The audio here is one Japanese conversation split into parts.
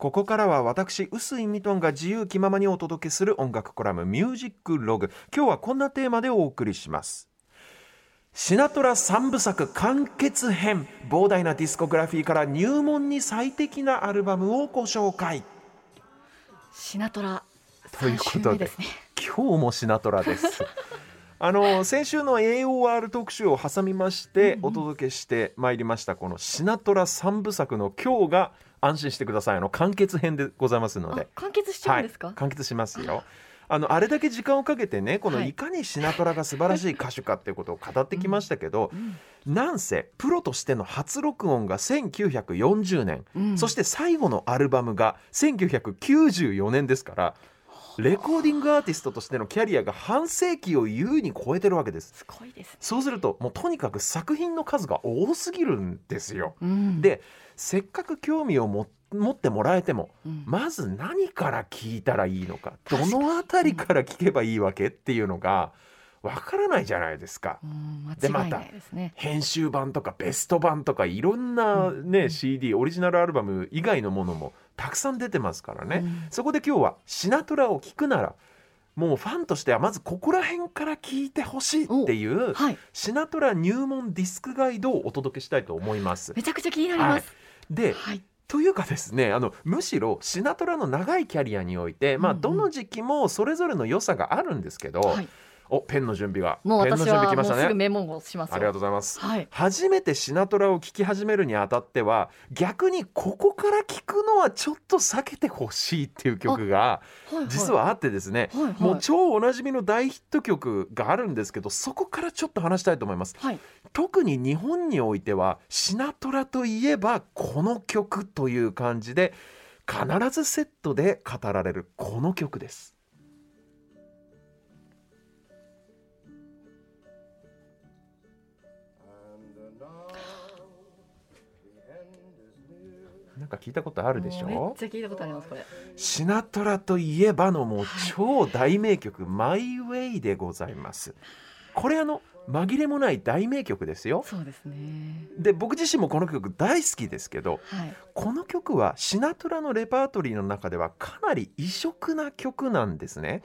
ここからは私臼井ミトンが自由気ままにお届けする音楽コラムミュージックログ。今日はこんなテーマでお送りします。シナトラ三部作完結編膨大なディスコグラフィーから入門に最適なアルバムをご紹介。シナトラということで、ね、今日もシナトラですあの先週の AOR 特集を挟みましてお届けしてまいりましたこのシナトラ三部作の今日が安心してください。あの完結編でございますので。完結しちゃうんですか、はい、完結しますよ。あのあれだけ時間をかけてねこのい。かにシナトラが素晴らしい歌手かっていうことを語ってきましたけど、うん、なんせプロとしての初録音が1940年、うん、そして最後のアルバムが1994年ですからレコーディングアーティストとしてのキャリアが半世紀を優に超えてるわけです。すごいです、ね、そうするともうとにかく作品の数が多すぎるんですよ、うん、でせっかく興味を持持ってもらえても、うん、まず何から聞いたらいいのかどの辺りから聞けばいいわけっていうのがわからないじゃないですか。で、また編集版とかベスト版とかいろんなね、うん、CD オリジナルアルバム以外のものもたくさん出てますからね、うん、そこで今日はシナトラを聞くならもうファンとしてはまずここら辺から聞いてほしいっていう、はい、シナトラ入門ディスクガイドをお届けしたいと思います。めちゃくちゃ気になります。はい、で、はい、というかですねあのむしろシナトラの長いキャリアにおいて、まあ、どの時期もそれぞれの良さがあるんですけど、はいおペンの準備が。もう私はもうすぐメモをしますありがとうございます、はい、初めてシナトラを聴き始めるにあたっては逆にここから聞くのはちょっと避けてほしいっていう曲が実はあってですね、はいはい、もう超おなじみの大ヒット曲があるんですけどそこからちょっと話したいと思います、はい、特に日本においてはシナトラといえばこの曲という感じで必ずセットで語られるこの曲ですなんか聞いたことあるでしょ？めっちゃ聞いたことありますこれ。シナトラといえばのもう超大名曲、はい、マイウェイでございます。これあの紛れもない大名曲ですよ。そうですね。で僕自身もこの曲大好きですけど、はい、この曲はシナトラのレパートリーの中ではかなり異色な曲なんですね、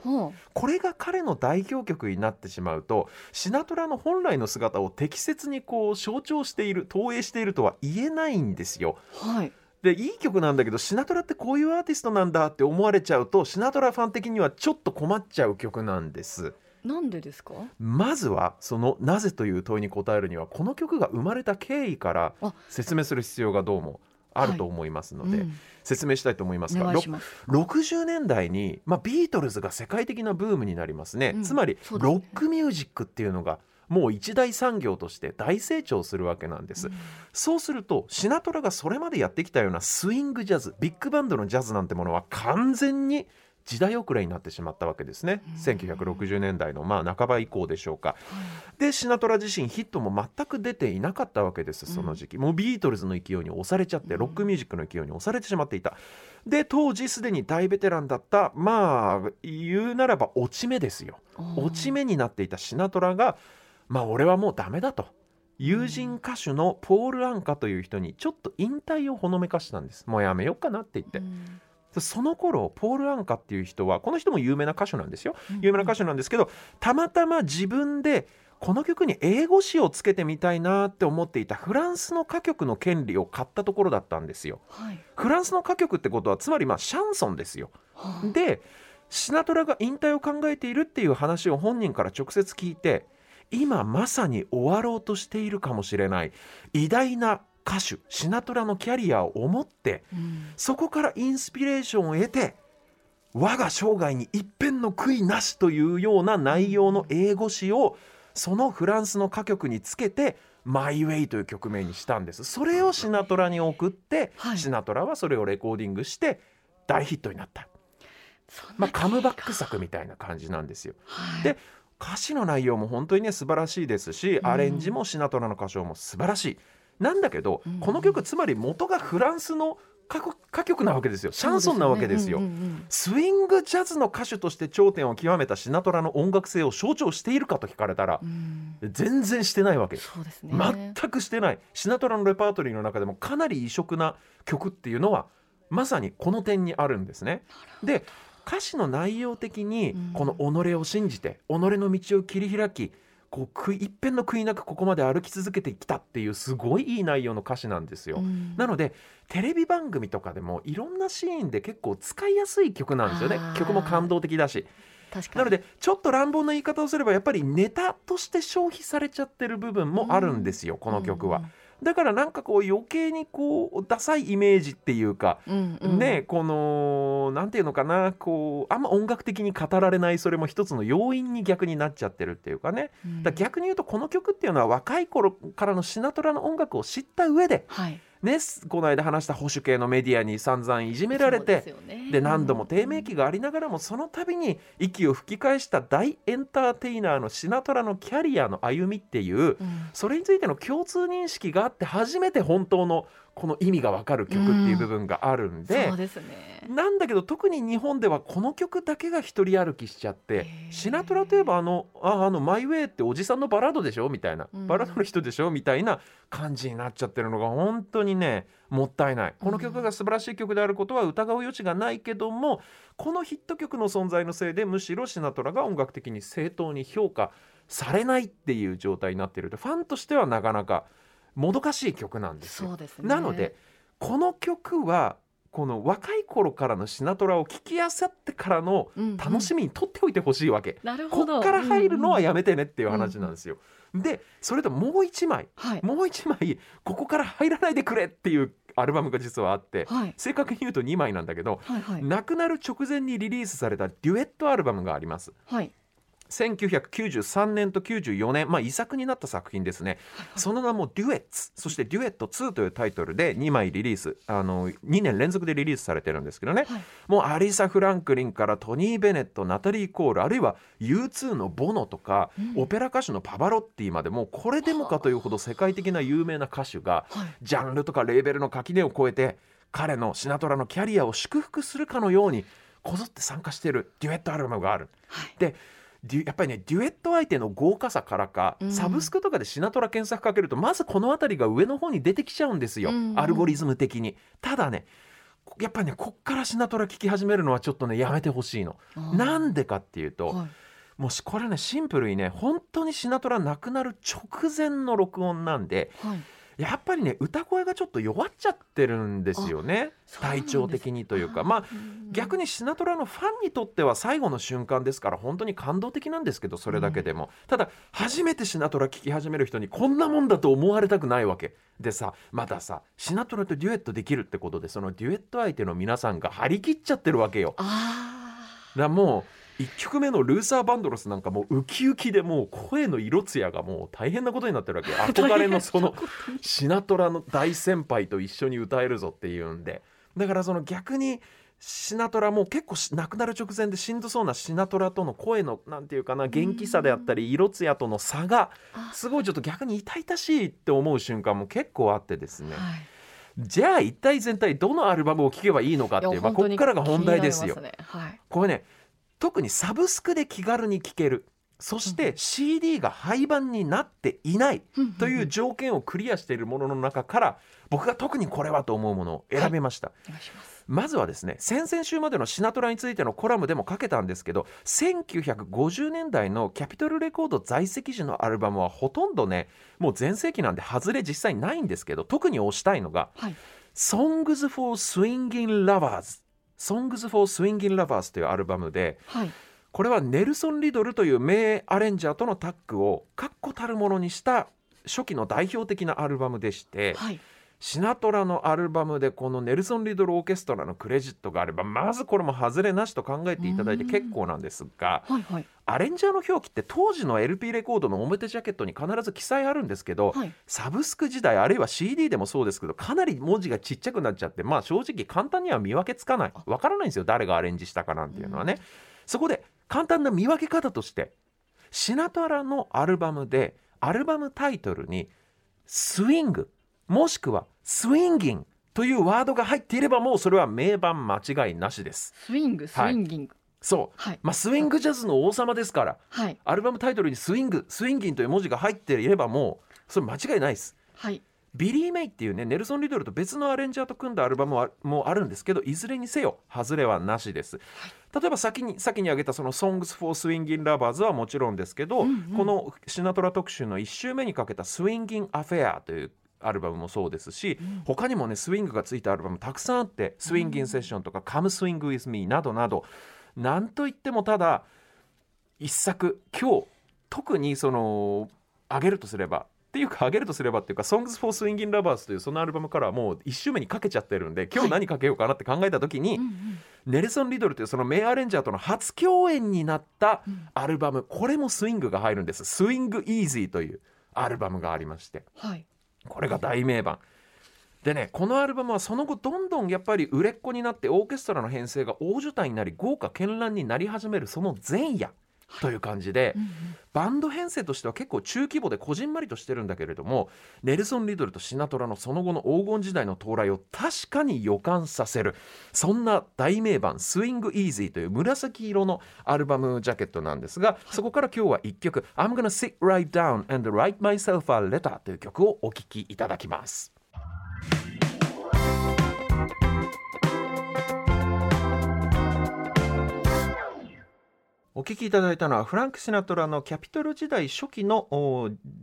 これが彼の代表曲になってしまうとシナトラの本来の姿を適切にこう象徴している投影しているとは言えないんですよ、はいでいい曲なんだけどシナトラってこういうアーティストなんだって思われちゃうとシナトラファン的にはちょっと困っちゃう曲なんです。なんでですか？まずはそのなぜという問いに答えるにはこの曲が生まれた経緯から説明する必要がどうもあると思いますので、はいうん、説明したいと思いますが60年代に、まあ、ビートルズが世界的なブームになりますね、うん、つまり、ね、ロックミュージックっていうのがもう一大産業として大成長するわけなんです、うん、そうするとシナトラがそれまでやってきたようなスイングジャズビッグバンドのジャズなんてものは完全に時代遅れになってしまったわけですね、うん、1960年代のまあ半ば以降でしょうか、うん、でシナトラ自身ヒットも全く出ていなかったわけですその時期、うん、もうビートルズの勢いに押されちゃってロックミュージックの勢いに押されてしまっていた。で当時すでに大ベテランだったまあ言うならば落ち目ですよ。落ち目になっていたシナトラがまあ俺はもうダメだと。友人歌手のポール・アンカという人にちょっと引退をほのめかしたんです。もうやめようかなって言って。その頃ポール・アンカっていう人はこの人も有名な歌手なんですよ。有名な歌手なんですけどたまたま自分でこの曲に英語詞をつけてみたいなって思っていたフランスの歌曲の権利を買ったところだったんですよ。はい、フランスの歌曲ってことはつまりまあシャンソンですよ。はあ、でシナトラが引退を考えているっていう話を本人から直接聞いて今まさに終わろうとしているかもしれない。偉大な歌手シナトラのキャリアを思って、うん、そこからインスピレーションを得て我が生涯に一片の悔いなしというような内容の英語詞をそのフランスの歌曲につけて「マイ・ウェイ」という曲名にしたんです。それをシナトラに送って、はい、シナトラはそれをレコーディングして大ヒットになった。まあ、カムバック作みたいな感じなんですよ。はい、で歌詞の内容も本当にね素晴らしいですし、アレンジもシナトラの歌唱も素晴らしい。なんだけど、うん、この曲つまり元がフランスの歌曲なわけですよ。シャンソンなわけですよ、ね。うんうんうん、スイングジャズの歌手として頂点を極めたシナトラの音楽性を象徴しているかと聞かれたら、うん、全然してないわけ。そうです、ね、全くしてない。シナトラのレパートリーの中でもかなり異色な曲っていうのはまさにこの点にあるんですね。で歌詞の内容的にこの己を信じて、己の道を切り開きこう一遍の悔いなくここまで歩き続けてきたっていうすごいいい内容の歌詞なんですよ。なのでテレビ番組とかでもいろんなシーンで結構使いやすい曲なんですよね。曲も感動的だし。なのでちょっと乱暴な言い方をすればやっぱりネタとして消費されちゃってる部分もあるんですよ、この曲は。だからなんかこう余計にこうダサいイメージっていうか、うんうん、ねこのなんていうのかなこうあんま音楽的に語られないそれも一つの要因に逆になっちゃってるっていうかね、うん、だ逆に言うとこの曲っていうのは若い頃からのシナトラの音楽を知った上で、はいね、この間話した保守系のメディアに散々いじめられてで、ね、何度も低迷期がありながらもその度に息を吹き返した大エンターテイナーのシナトラのキャリアの歩みっていう、うん、それについての共通認識があって初めて本当のこの意味がわかる曲っていう部分があるんで、うん、ですね、なんだけど特に日本ではこの曲だけが一人歩きしちゃってシナトラといえばあの「ああのマイ・ウェイっておじさんのバラードでしょ」みたいな、うん、バラードの人でしょみたいな感じになっちゃってるのが本当にねもったいない。この曲が素晴らしい曲であることは疑う余地がないけどもこのヒット曲の存在のせいでむしろシナトラが音楽的に正当に評価されないっていう状態になっている。とファンとしてはなかなかもどかしい曲なんですよ。すね、なのでこの曲はこの若い頃からのシナトラを聴きあさってからの楽しみにとっておいてほしいわけ、うんうん、こっから入るのはやめてねっていう話なんですよ。うんうん、でそれともう一枚、はい、もう一枚ここから入らないでくれっていうアルバムが実はあって、はい、正確に言うと2枚なんだけど、はいはい、亡くなる直前にリリースされたデュエットアルバムがあります。はい1993年と94年、まあ、遺作になった作品ですね、はいはい、その名も「デュエッツ」そして「デュエット2」というタイトルで2枚リリース。あの2年連続でリリースされてるんですけどね、はい、もうアリサ・フランクリンからトニー・ベネットナタリー・コールあるいは U2 のボノとか、うん、オペラ歌手のパバロッティまでもうこれでもかというほど世界的な有名な歌手が、はい、ジャンルとかレーベルの垣根を越えて彼のシナトラのキャリアを祝福するかのようにこぞって参加しているデュエットアルバムがある。でやっぱりねデュエット相手の豪華さからか、うん、サブスクとかでシナトラ検索かけるとまずこの辺りが上の方に出てきちゃうんですよ、うん。アルゴリズム的に。ただねやっぱりねこっからシナトラ聴き始めるのはちょっとねやめてほしいの。なんでかっていうと、はい、もうこれねシンプルにね本当にシナトラなくなる直前の録音なんで、はいやっぱりね歌声がちょっと弱っちゃってるんですよね。体調的にというか。まあ逆にシナトラのファンにとっては最後の瞬間ですから本当に感動的なんですけどそれだけでも、うん、ただ初めてシナトラ聴き始める人にこんなもんだと思われたくないわけでさまださシナトラとデュエットできるってことでそのデュエット相手の皆さんが張り切っちゃってるわけよ。だもう1曲目のルーサー・バンドロスなんかもうウキウキでもう声の色艶がもう大変なことになってるわけ 憧れのそのシナトラの大先輩と一緒に歌えるぞっていうんで。だからその逆にシナトラも結構亡くなる直前でしんどそうなシナトラとの声のなんていうかな元気さであったり色艶との差がすごいちょっと逆に痛々しいって思う瞬間も結構あってですね、はい。じゃあ一体全体どのアルバムを聴けばいいのかっていうまあ、ここからが本題ですよ。すね。はい、これね特にサブスクで気軽に聴ける。そして CD が廃盤になっていないという条件をクリアしているものの中から僕が特にこれはと思うものを選びました。はいまずはですね先々週までのシナトラについてのコラムでも書けたんですけど1950年代のキャピトルレコード在籍時のアルバムはほとんどねもう全盛期なんで外れ実際ないんですけど特に推したいのが「はい、Songs for Swinging Lovers」Songs for Swinging Lovers というアルバムで、はい、これはネルソン・リドルという名アレンジャーとのタッグを確固たるものにした初期の代表的なアルバムでして、はい、シナトラのアルバムでこのネルソン・リドルオーケストラのクレジットがあればまずこれも外れなしと考えていただいて結構なんですが、はいはい、アレンジャーの表記って当時の LP レコードの表ジャケットに必ず記載あるんですけど、はい、サブスク時代あるいは CD でもそうですけどかなり文字がちっちゃくなっちゃってまあ正直簡単には見分けつかない。わからないんですよ誰がアレンジしたかなんていうのはね。そこで簡単な見分け方としてシナトラのアルバムでアルバムタイトルにスイングもしくは Swinging というワードが入っていればもうそれは名盤間違いなしです。 Swing Swinging、はい、そう、はい、まあスイングジャズの王様ですから、はい、アルバムタイトルに Swing Swingin' という文字が入っていればもうそれ間違いないです、はい、ビリー・メイっていうねネルソン・リドルと別のアレンジャーと組んだアルバムもあるんですけどいずれにせよ外れはなしです、例えば先に先に挙げたその「Songs for Swinging Lovers」はもちろんですけど、うんうん、このシナトラ特集の1週目にかけた「Swinging Affair」というアルバムもそうですし、うん、他にもねスイングがついたアルバムたくさんあって「スインギンセッション」とか「Come Swing With Me」などなどなんといってもただ一作今日特にその挙げるとすればっていうか挙げるとすればっていうか「Songs for Swinging Lovers」というそのアルバムからはもう1周目にかけちゃってるんで今日何かけようかなって考えた時に、ネルソン・リドルというそのメイアレンジャーとの初共演になったアルバム、うん、これもスイングが入るんです「スイング・イージー」というアルバムがありまして、はい、これが大名盤。でねこのアルバムはその後どんどんやっぱり売れっ子になってオーケストラの編成が大所帯になり豪華絢爛になり始めるその前夜という感じで、うんうん、バンド編成としては結構中規模でこじんまりとしてるんだけれどもネルソン・リドルとシナトラのその後の黄金時代の到来を確かに予感させるそんな大名盤「スイング・イージー」という紫色のアルバムジャケットなんですが、はい、そこから今日は1曲「I'm gonna sit right down and write myself a letter」という曲をお聴きいただきます。お聴きいただいたのはフランク・シナトラのキャピトル時代初期の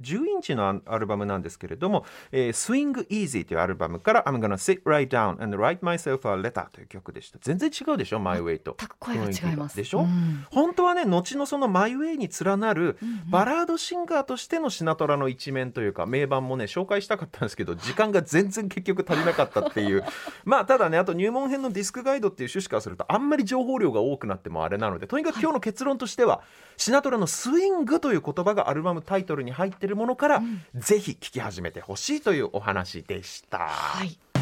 10インチのアルバムなんですけれども「えー、Swing Easy」というアルバムから「I'm gonna sit right down and write myself a letter」という曲でした。全然違うでしょ「My Way」と。全く声が違います。でしょ、うん、本当はね後のその「My Way」に連なるバラードシンガーとしてのシナトラの一面というか名盤もね紹介したかったんですけど時間が全然結局足りなかったっていう。まあただねあと入門編のディスクガイドっていう趣旨からするとあんまり情報量が多くなってもあれなのでとにかく今日の結論としては、シナトラのスイングという言葉がアルバムタイトルに入っているものから、うん、ぜひ聴き始めてほしいというお話でした。はい